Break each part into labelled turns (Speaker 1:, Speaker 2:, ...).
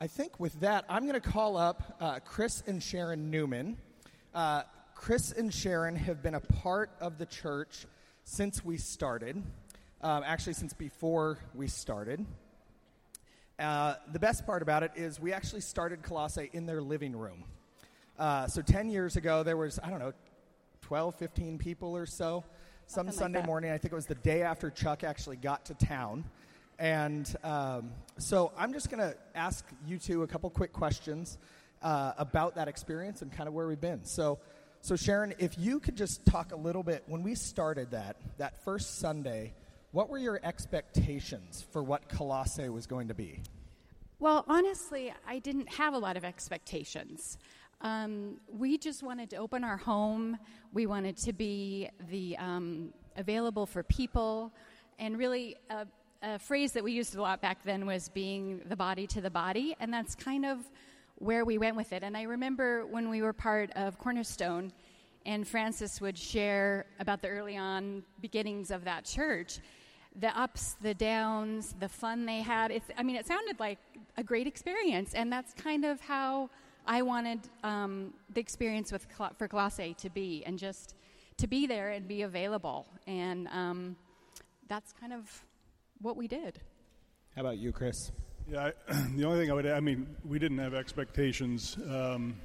Speaker 1: I think with that, I'm going to call up uh, Chris and Sharon Newman. Uh, Chris and Sharon have been a part of the church since we started, um, actually, since before we started. Uh, the best part about it is we actually started Colossae in their living room. Uh, so 10 years ago, there was, I don't know, 12, 15 people or so. Some
Speaker 2: Something
Speaker 1: Sunday
Speaker 2: that.
Speaker 1: morning, I think it was the day after Chuck actually got to town. And um, so I'm just going to ask you two a couple quick questions uh, about that experience and kind of where we've been. So, so Sharon, if you could just talk a little bit, when we started that, that first Sunday, what were your expectations for what Colossae was going to be?
Speaker 2: Well, honestly, I didn't have a lot of expectations. Um, we just wanted to open our home. We wanted to be the um, available for people, and really a, a phrase that we used a lot back then was being the body to the body, and that's kind of where we went with it. And I remember when we were part of Cornerstone, and Francis would share about the early on beginnings of that church the ups, the downs, the fun they had. It's, I mean, it sounded like a great experience, and that's kind of how I wanted um, the experience with for Colossae to be, and just to be there and be available. And um, that's kind of what we did.
Speaker 1: How about you, Chris?
Speaker 3: Yeah, I, the only thing I would, I mean, we didn't have expectations. Um,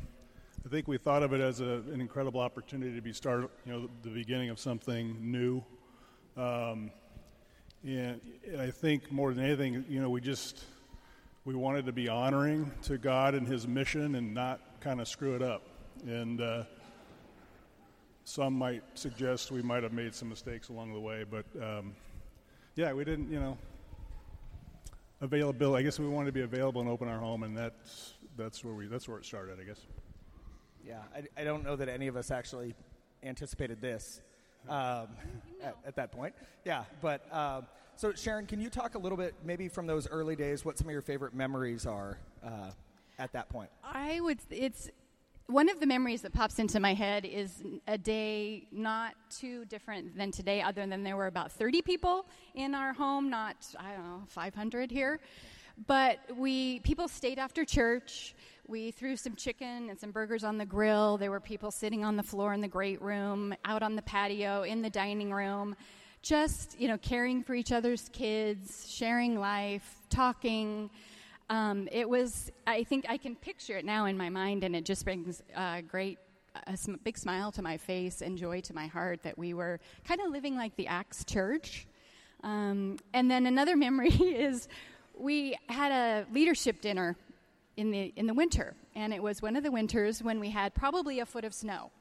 Speaker 3: I think we thought of it as a, an incredible opportunity to be start, you know, the beginning of something new. Um, and I think more than anything, you know, we just we wanted to be honoring to God and His mission and not kind of screw it up. And uh, some might suggest we might have made some mistakes along the way, but um, yeah, we didn't, you know, availability. I guess we wanted to be available and open our home, and that's that's where we that's where it started. I guess.
Speaker 1: Yeah, I, I don't know that any of us actually anticipated this um, at, at that point. Yeah, but um, so Sharon, can you talk a little bit, maybe from those early days, what some of your favorite memories are uh, at that point?
Speaker 2: I would. It's one of the memories that pops into my head is a day not too different than today, other than there were about 30 people in our home, not I don't know 500 here. But we people stayed after church. We threw some chicken and some burgers on the grill. There were people sitting on the floor in the great room, out on the patio, in the dining room, just you know caring for each other's kids, sharing life, talking. Um, it was, I think I can picture it now in my mind, and it just brings a great, a sm- big smile to my face and joy to my heart that we were kind of living like the Acts church. Um, and then another memory is we had a leadership dinner in the, in the winter, and it was one of the winters when we had probably a foot of snow.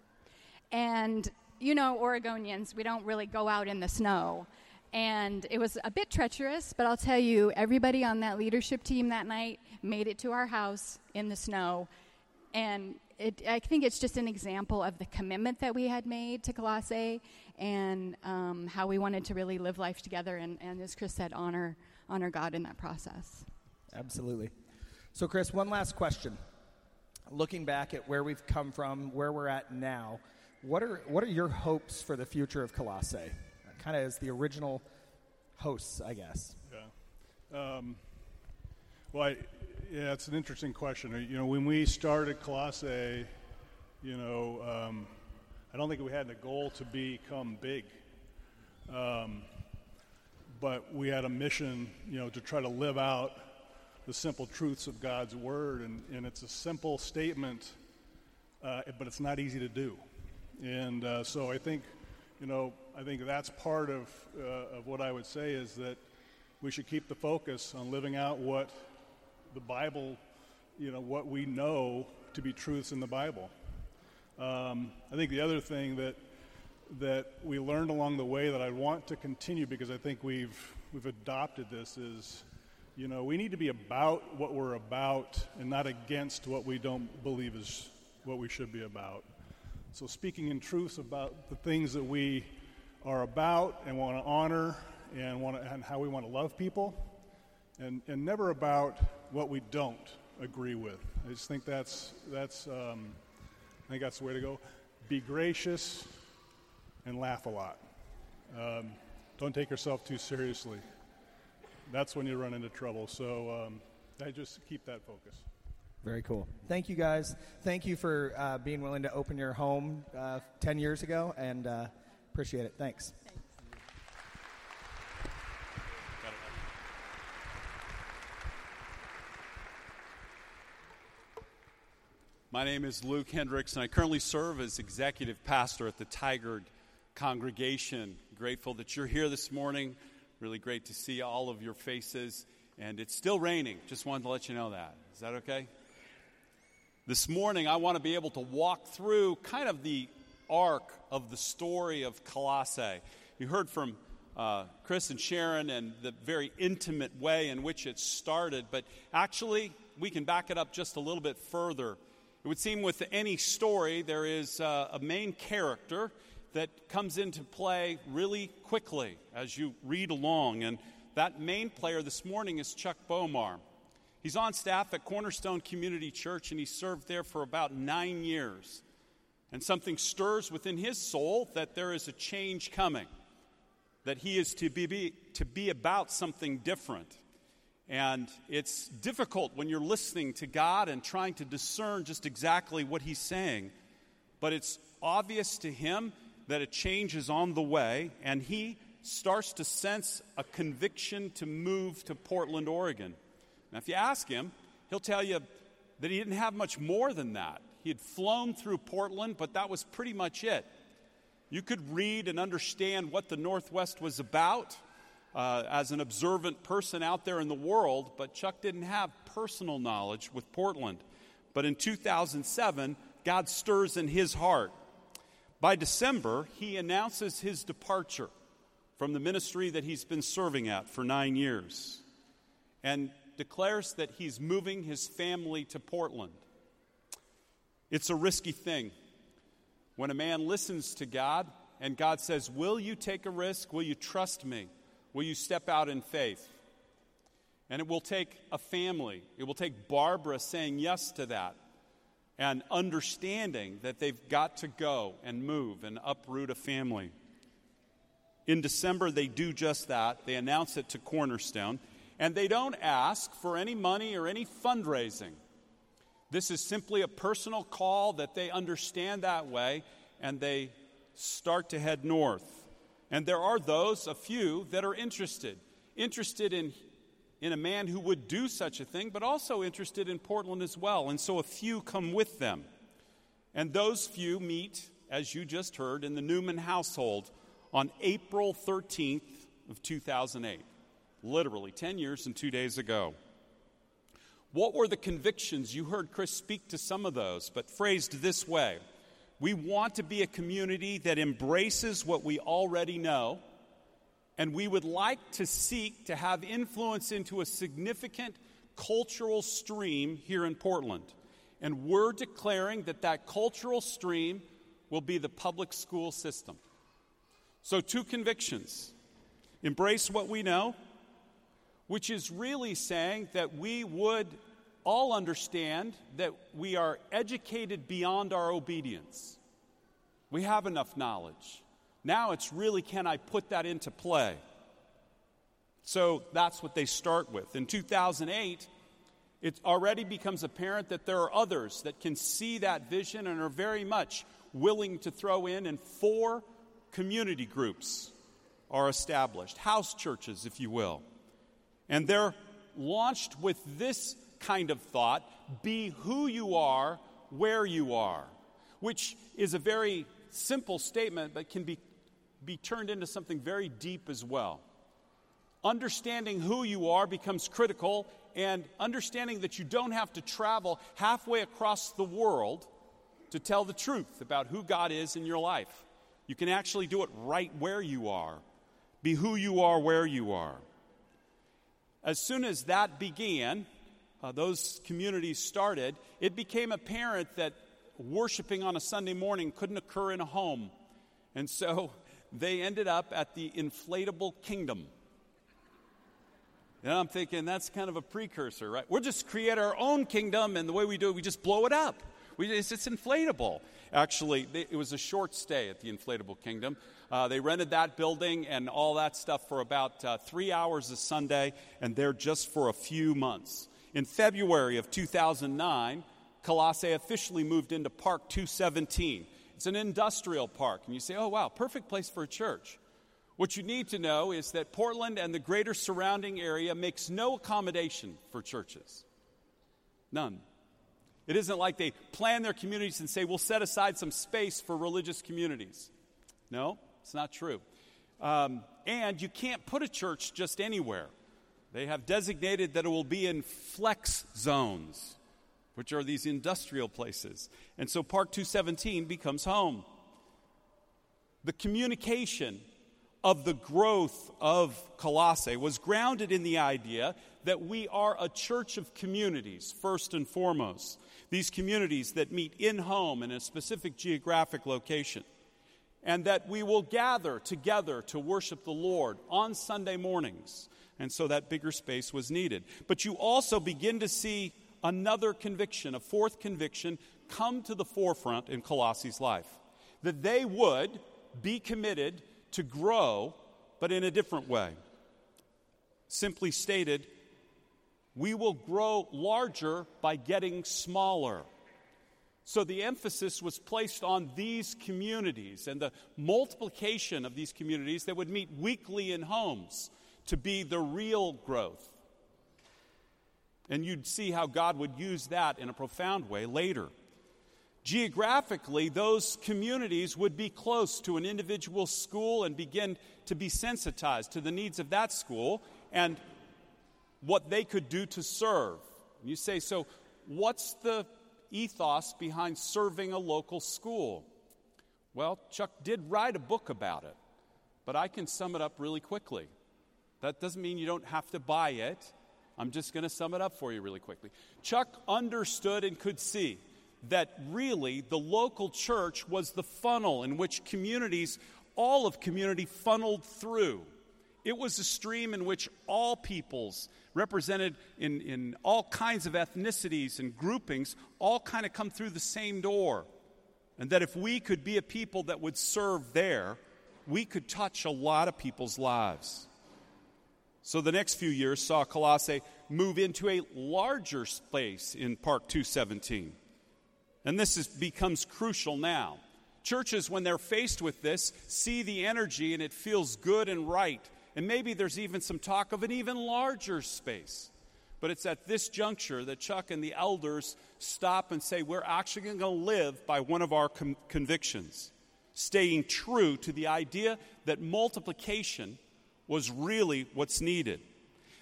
Speaker 2: And you know, Oregonians, we don't really go out in the snow. And it was a bit treacherous, but I'll tell you, everybody on that leadership team that night made it to our house in the snow. And it, I think it's just an example of the commitment that we had made to Colossae and um, how we wanted to really live life together and, and as Chris said, honor, honor God in that process.
Speaker 1: Absolutely. So, Chris, one last question. Looking back at where we've come from, where we're at now, what are what are your hopes for the future of Colossae? Kind of as the original hosts, I guess.
Speaker 3: Yeah. Um, well, I, yeah, it's an interesting question. You know, when we started Colossae, you know, um, I don't think we had the goal to become big. Um, but we had a mission, you know, to try to live out the simple truths of God's Word. And, and it's a simple statement, uh, but it's not easy to do. And uh, so I think, you know, I think that's part of, uh, of what I would say is that we should keep the focus on living out what the Bible, you know, what we know to be truths in the Bible. Um, I think the other thing that that we learned along the way that I want to continue because I think we've we've adopted this is, you know, we need to be about what we're about and not against what we don't believe is what we should be about. So speaking in truth about the things that we are about and want to honor and want to, and how we want to love people, and and never about what we don't agree with. I just think that's that's um, I think that's the way to go. Be gracious and laugh a lot. Um, don't take yourself too seriously. That's when you run into trouble. So um, I just keep that focus.
Speaker 1: Very cool. Thank you, guys. Thank you for uh, being willing to open your home uh, 10 years ago, and uh, appreciate it. Thanks.
Speaker 4: My name is Luke Hendricks, and I currently serve as executive pastor at the Tigard congregation. Grateful that you're here this morning. Really great to see all of your faces. And it's still raining. Just wanted to let you know that. Is that okay? This morning, I want to be able to walk through kind of the arc of the story of Colossae. You heard from uh, Chris and Sharon and the very intimate way in which it started, but actually, we can back it up just a little bit further it would seem with any story, there is uh, a main character that comes into play really quickly as you read along. And that main player this morning is Chuck Bomar. He's on staff at Cornerstone Community Church, and he served there for about nine years. And something stirs within his soul that there is a change coming, that he is to be, be to be about something different. And it's difficult when you're listening to God and trying to discern just exactly what He's saying. But it's obvious to him that a change is on the way, and he starts to sense a conviction to move to Portland, Oregon. Now, if you ask him, he'll tell you that he didn't have much more than that. He had flown through Portland, but that was pretty much it. You could read and understand what the Northwest was about uh, as an observant person out there in the world, but Chuck didn't have personal knowledge with Portland. But in 2007, God stirs in his heart. By December, he announces his departure from the ministry that he's been serving at for nine years and declares that he's moving his family to Portland. It's a risky thing. When a man listens to God and God says, Will you take a risk? Will you trust me? Will you step out in faith? And it will take a family. It will take Barbara saying yes to that and understanding that they've got to go and move and uproot a family. In December, they do just that. They announce it to Cornerstone, and they don't ask for any money or any fundraising. This is simply a personal call that they understand that way, and they start to head north. And there are those, a few, that are interested. Interested in, in a man who would do such a thing, but also interested in Portland as well. And so a few come with them. And those few meet, as you just heard, in the Newman household on April 13th of 2008. Literally 10 years and two days ago. What were the convictions? You heard Chris speak to some of those, but phrased this way we want to be a community that embraces what we already know, and we would like to seek to have influence into a significant cultural stream here in Portland. And we're declaring that that cultural stream will be the public school system. So, two convictions embrace what we know, which is really saying that we would all understand that we are educated beyond our obedience. We have enough knowledge. Now it's really can I put that into play? So that's what they start with. In 2008, it already becomes apparent that there are others that can see that vision and are very much willing to throw in, and four community groups are established, house churches, if you will. And they're launched with this kind of thought be who you are, where you are, which is a very simple statement, but can be, be turned into something very deep as well. Understanding who you are becomes critical, and understanding that you don't have to travel halfway across the world to tell the truth about who God is in your life. You can actually do it right where you are. Be who you are where you are. As soon as that began, uh, those communities started, it became apparent that worshiping on a Sunday morning couldn't occur in a home. And so they ended up at the inflatable kingdom. And I'm thinking that's kind of a precursor, right? We'll just create our own kingdom, and the way we do it, we just blow it up. We, it's, it's, inflatable. Actually, they, it was a short stay at the inflatable kingdom. Uh, they rented that building and all that stuff for about uh, three hours a Sunday, and there just for a few months. In February of 2009, Colossae officially moved into Park 217. It's an industrial park. And you say, oh, wow, perfect place for a church. What you need to know is that Portland and the greater surrounding area makes no accommodation for churches. None. It isn't like they plan their communities and say, we'll set aside some space for religious communities. No, it's not true. Um, and you can't put a church just anywhere. They have designated that it will be in flex zones, which are these industrial places. And so Park 217 becomes home. The communication of the growth of Colossae was grounded in the idea that we are a church of communities, first and foremost. These communities that meet in home in a specific geographic location and that we will gather together to worship the Lord on Sunday mornings. And so that bigger space was needed. But you also begin to see another conviction, a fourth conviction, come to the forefront in Colossae's life. That they would be committed to grow, but in a different way. Simply stated, we will grow larger by getting smaller. So the emphasis was placed on these communities and the multiplication of these communities that would meet weekly in homes to be the real growth. And you'd see how God would use that in a profound way later. Geographically, those communities would be close to an individual school and begin to be sensitized to the needs of that school and what they could do to serve. You say, so what's the ethos behind serving a local school? Well, Chuck did write a book about it, but I can sum it up really quickly. That doesn't mean you don't have to buy it. I'm just going to sum it up for you really quickly. Chuck understood and could see that really the local church was the funnel in which communities, all of community, funneled through. It was a stream in which all peoples, represented in, in all kinds of ethnicities and groupings, all kind of come through the same door. And that if we could be a people that would serve there, we could touch a lot of people's lives. So the next few years saw Colossae move into a larger space in Park 217. And this is, becomes crucial now. Churches, when they're faced with this, see the energy and it feels good and right and maybe there's even some talk of an even larger space. But it's at this juncture that Chuck and the elders stop and say, We're actually going to live by one of our com- convictions, staying true to the idea that multiplication was really what's needed.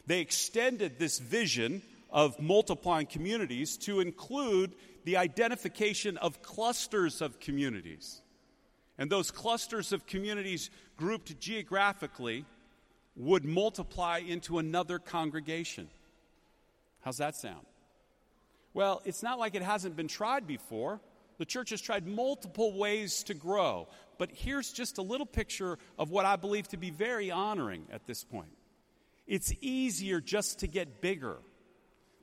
Speaker 4: They extended this vision of multiplying communities to include the identification of clusters of communities. And those clusters of communities grouped geographically would multiply into another congregation. How's that sound? Well, it's not like it hasn't been tried before. The church has tried multiple ways to grow. But here's just a little picture of what I believe to be very honoring at this point. It's easier just to get bigger.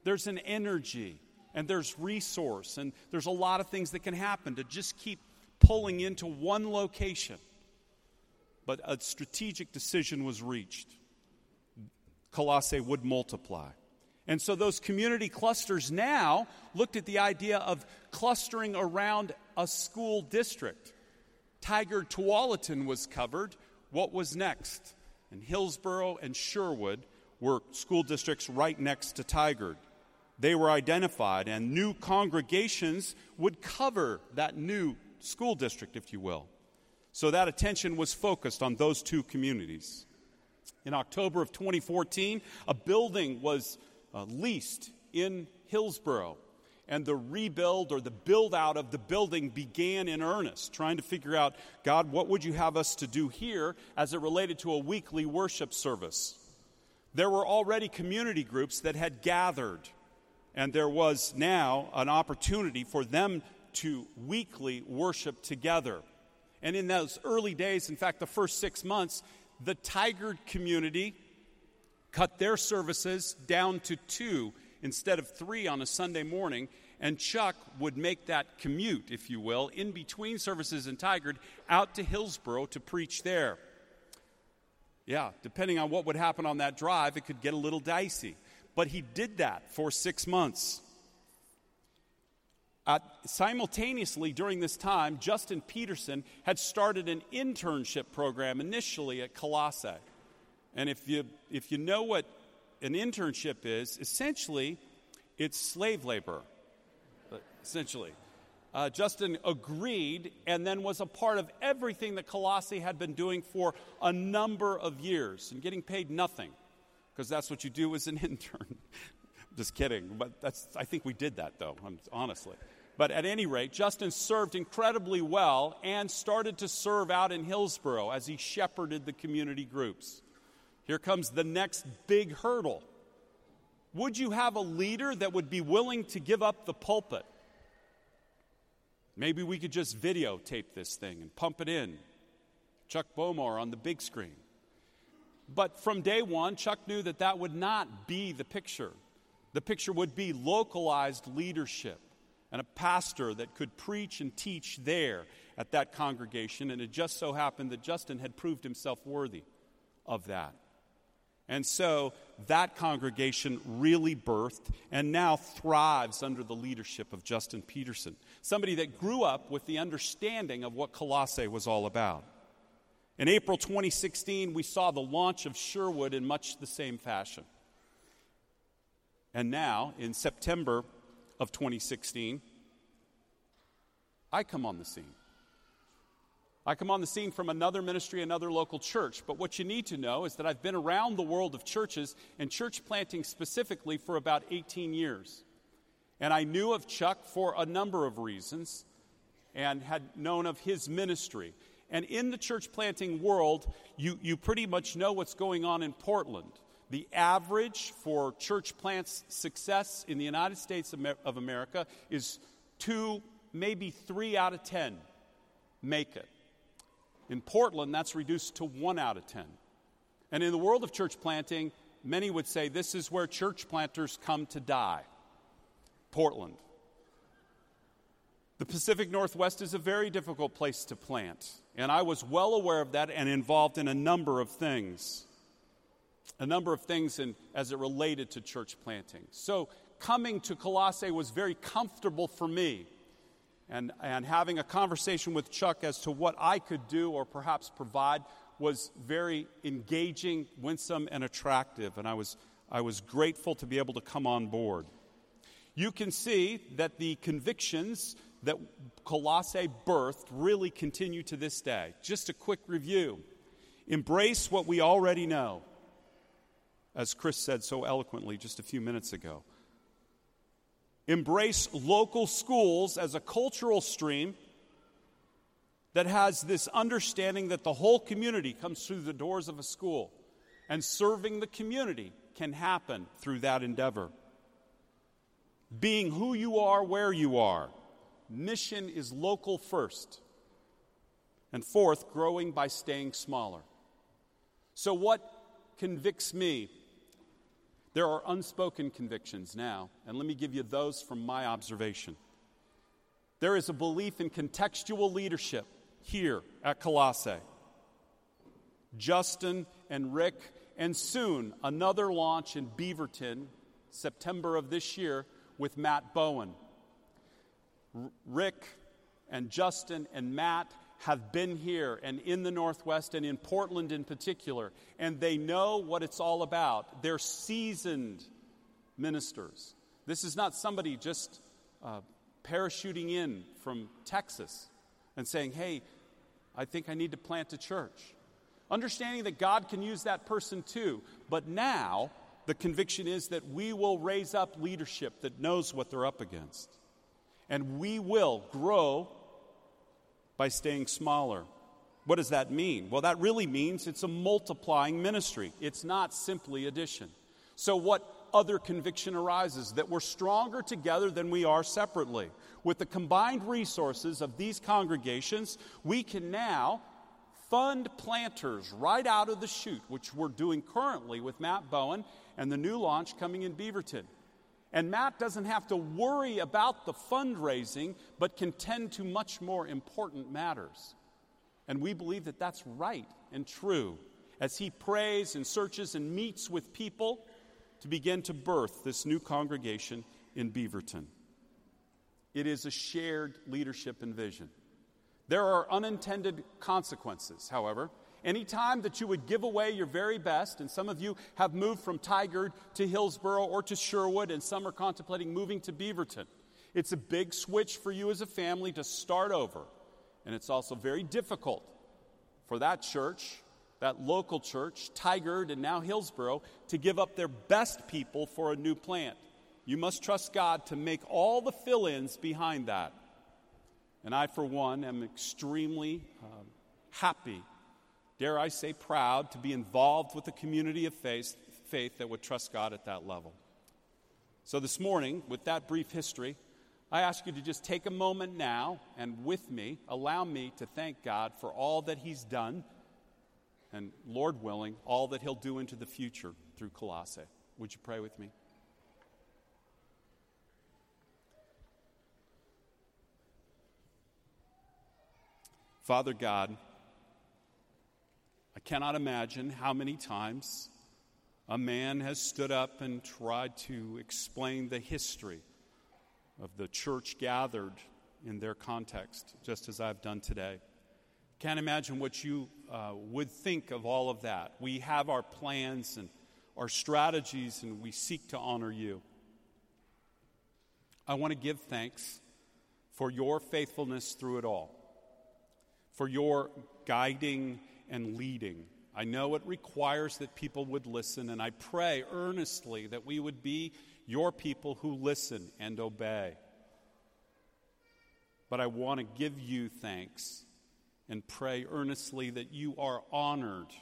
Speaker 4: There's an energy and there's resource and there's a lot of things that can happen to just keep pulling into one location but a strategic decision was reached. Colossae would multiply. And so those community clusters now looked at the idea of clustering around a school district. Tigard Tualatin was covered. What was next? And Hillsboro and Sherwood were school districts right next to Tigard. They were identified, and new congregations would cover that new school district, if you will. So that attention was focused on those two communities. In October of 2014, a building was uh, leased in Hillsboro, and the rebuild or the build out of the building began in earnest, trying to figure out, God, what would you have us to do here as it related to a weekly worship service? There were already community groups that had gathered, and there was now an opportunity for them to weekly worship together. And in those early days, in fact, the first six months, the Tigard community cut their services down to two instead of three on a Sunday morning. And Chuck would make that commute, if you will, in between services in Tigard out to Hillsboro to preach there. Yeah, depending on what would happen on that drive, it could get a little dicey. but he did that for six months. Uh, simultaneously, during this time, Justin Peterson had started an internship program initially at Colossae. And if you, if you know what an internship is, essentially, it's slave labor. Essentially. Uh, Justin agreed and then was a part of everything that Colossae had been doing for a number of years and getting paid nothing because that's what you do as an intern. Just kidding, but that's, I think we did that though, honestly. But at any rate, Justin served incredibly well and started to serve out in Hillsboro as he shepherded the community groups. Here comes the next big hurdle. Would you have a leader that would be willing to give up the pulpit? Maybe we could just videotape this thing and pump it in. Chuck Bomar on the big screen. But from day one, Chuck knew that that would not be the picture. The picture would be localized leadership and a pastor that could preach and teach there at that congregation. And it just so happened that Justin had proved himself worthy of that. And so that congregation really birthed and now thrives under the leadership of Justin Peterson, somebody that grew up with the understanding of what Colossae was all about. In April 2016, we saw the launch of Sherwood in much the same fashion. And now, in September of 2016, I come on the scene. I come on the scene from another ministry, another local church. But what you need to know is that I've been around the world of churches and church planting specifically for about 18 years. And I knew of Chuck for a number of reasons and had known of his ministry. And in the church planting world, you, you pretty much know what's going on in Portland. The average for church plants success in the United States of America is two, maybe three out of ten make it. In Portland, that's reduced to one out of ten. And in the world of church planting, many would say this is where church planters come to die. Portland. The Pacific Northwest is a very difficult place to plant. And I was well aware of that and involved in a number of things. A number of things in, as it related to church planting. So coming to Colossae was very comfortable for me. And, and having a conversation with Chuck as to what I could do or perhaps provide was very engaging, winsome, and attractive. And I was, I was grateful to be able to come on board. You can see that the convictions that Colossae birthed really continue to this day. Just a quick review embrace what we already know, as Chris said so eloquently just a few minutes ago. Embrace local schools as a cultural stream that has this understanding that the whole community comes through the doors of a school, and serving the community can happen through that endeavor. Being who you are, where you are mission is local first. And fourth, growing by staying smaller. So, what convicts me? There are unspoken convictions now, and let me give you those from my observation. There is a belief in contextual leadership here at Colossae. Justin and Rick, and soon another launch in Beaverton, September of this year, with Matt Bowen. Rick and Justin and Matt have been here and in the Northwest and in Portland in particular, and they know what it's all about. They're seasoned ministers. This is not somebody just uh, parachuting in from Texas and saying, hey, I think I need to plant a church. Understanding that God can use that person too, but now the conviction is that we will raise up leadership that knows what they're up against. And we will grow by staying smaller. What does that mean? Well, that really means it's a multiplying ministry, it's not simply addition. So, what other conviction arises? That we're stronger together than we are separately. With the combined resources of these congregations, we can now fund planters right out of the chute, which we're doing currently with Matt Bowen and the new launch coming in Beaverton. And Matt doesn't have to worry about the fundraising, but can tend to much more important matters. And we believe that that's right and true as he prays and searches and meets with people to begin to birth this new congregation in Beaverton. It is a shared leadership and vision. There are unintended consequences, however. Anytime that you would give away your very best, and some of you have moved from Tigard to Hillsboro or to Sherwood, and some are contemplating moving to Beaverton, it's a big switch for you as a family to start over. And it's also very difficult for that church, that local church, Tigard and now Hillsboro, to give up their best people for a new plant. You must trust God to make all the fill ins behind that. And I, for one, am extremely um, happy, dare I say proud, to be involved with a community of faith, faith that would trust God at that level. So, this morning, with that brief history, I ask you to just take a moment now and with me, allow me to thank God for all that He's done and, Lord willing, all that He'll do into the future through Colossae. Would you pray with me? Father God, cannot imagine how many times a man has stood up and tried to explain the history of the church gathered in their context, just as I've done today. Can't imagine what you uh, would think of all of that. We have our plans and our strategies, and we seek to honor you. I want to give thanks for your faithfulness through it all for your guiding and leading. I know it requires that people would listen, and I pray earnestly that we would be your people who listen and obey. But I want to give you thanks and pray earnestly that you are honored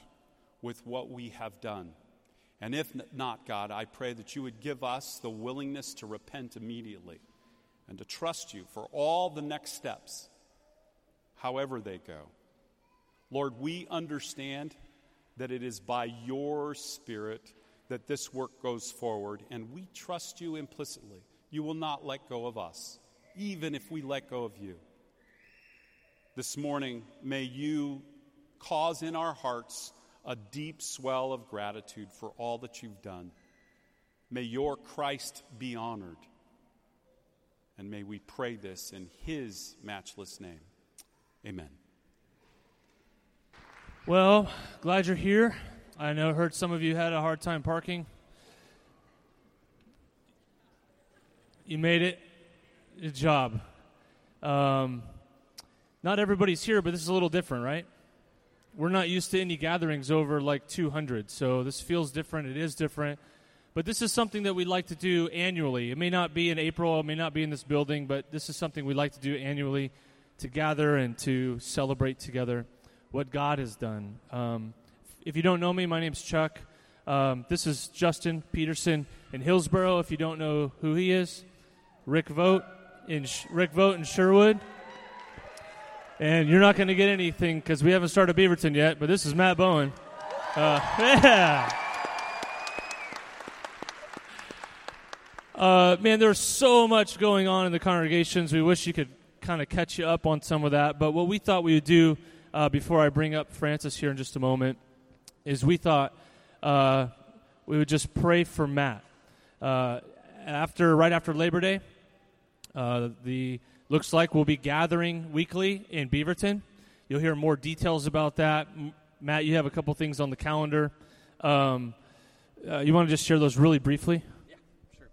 Speaker 4: with what we have done. And if not, God, I pray that you would give us the willingness to repent immediately and to trust you for all the next steps however they go. Lord, we understand that it is by your Spirit that this work goes forward, and we trust you implicitly. You will not let go of us, even if we let go of you. This morning, may you cause in our hearts a deep swell of gratitude for all that you've done. May your Christ be honored. And may we pray this in his matchless name. Amen.
Speaker 5: Well, glad you're here. I know heard some of you had a hard time parking. You made it. Good job. Um, not everybody's here, but this is a little different, right? We're not used to any gatherings over like 200, so this feels different. It is different. But this is something that we'd like to do annually. It may not be in April, it may not be in this building, but this is something we'd like to do annually to gather and to celebrate together what God has done. Um, if you don't know me, my name's Chuck. Um, this is Justin Peterson in Hillsboro. If you don't know who he is, Rick Vote in Sh- Rick Vote in Sherwood. And you're not going to get anything because we haven't started Beaverton yet. But this is Matt Bowen. Uh, yeah. Uh, man, there's so much going on in the congregations. We wish you could kind of catch you up on some of that. But what we thought we would do uh, before I bring up Francis here in just a moment is we thought uh, we would just pray for Matt. Uh, after right after Labor Day, uh, the looks like we'll be gathering weekly in Beaverton. You'll hear more details about that. M- Matt, you have a couple things on the calendar. Um, uh, you want to just share those really briefly?
Speaker 6: Yeah, sure.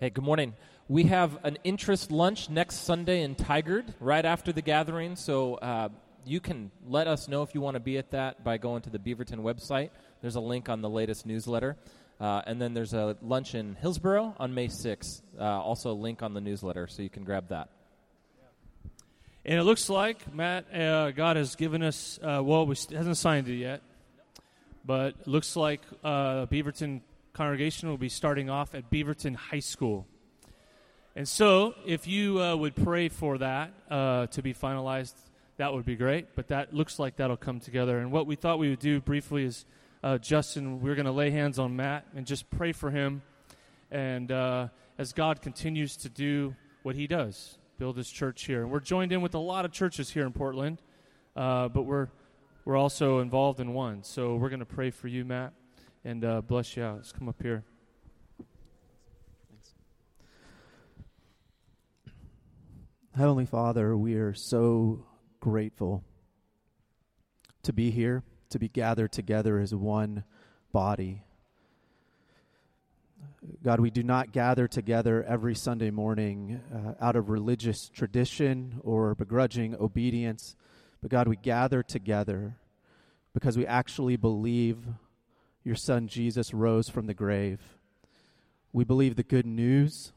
Speaker 6: Hey, good morning. We have an interest lunch next Sunday in Tigard right after the gathering, so uh, you can let us know if you want to be at that by going to the Beaverton website. There's a link on the latest newsletter. Uh, and then there's a lunch in Hillsboro on May 6th. Uh, also, a link on the newsletter, so you can grab that.
Speaker 5: And it looks like, Matt, uh, God has given us, uh, well, we st- hasn't signed it yet, but it looks like uh, Beaverton congregation will be starting off at Beaverton High School. And so, if you uh, would pray for that to be finalized, that would be great. But that looks like that'll come together. And what we thought we would do briefly is uh, Justin, we're going to lay hands on Matt and just pray for him. And uh, as God continues to do what he does, build his church here. And we're joined in with a lot of churches here in Portland, uh, but we're, we're also involved in one. So we're going to pray for you, Matt, and uh, bless you out. Let's come up here.
Speaker 7: Heavenly Father, we are so grateful to be here, to be gathered together as one body. God, we do not gather together every Sunday morning uh, out of religious tradition or begrudging obedience, but God, we gather together because we actually believe your Son Jesus rose from the grave. We believe the good news,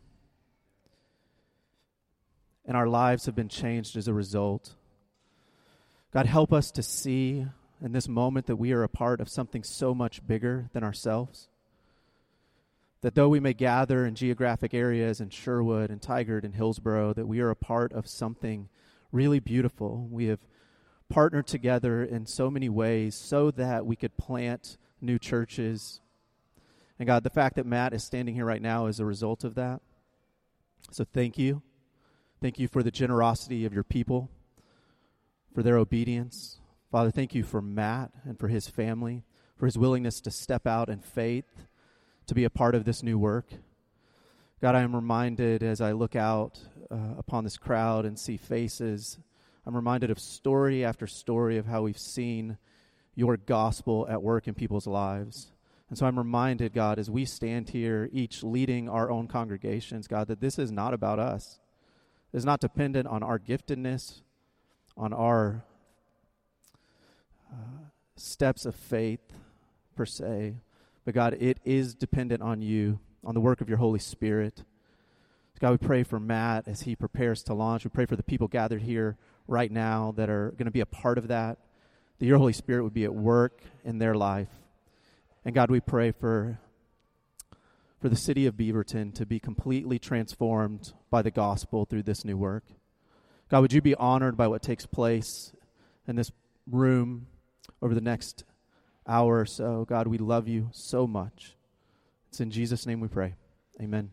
Speaker 7: and our lives have been changed as a result. God, help us to see in this moment that we are a part of something so much bigger than ourselves. That though we may gather in geographic areas in Sherwood and Tigard and Hillsboro, that we are a part of something really beautiful. We have partnered together in so many ways so that we could plant new churches. And God, the fact that Matt is standing here right now is a result of that. So thank you. Thank you for the generosity of your people, for their obedience. Father, thank you for Matt and for his family, for his willingness to step out in faith to be a part of this new work. God, I am reminded as I look out uh, upon this crowd and see faces, I'm reminded of story after story of how we've seen your gospel at work in people's lives. And so I'm reminded, God, as we stand here, each leading our own congregations, God, that this is not about us. It is not dependent on our giftedness, on our uh, steps of faith per se, but God, it is dependent on you, on the work of your Holy Spirit. God, we pray for Matt as he prepares to launch. We pray for the people gathered here right now that are going to be a part of that, that your Holy Spirit would be at work in their life. And God, we pray for, for the city of Beaverton to be completely transformed by the gospel through this new work. God, would you be honored by what takes place in this room over the next hour or so. God, we love you so much. It's in Jesus' name we pray. Amen.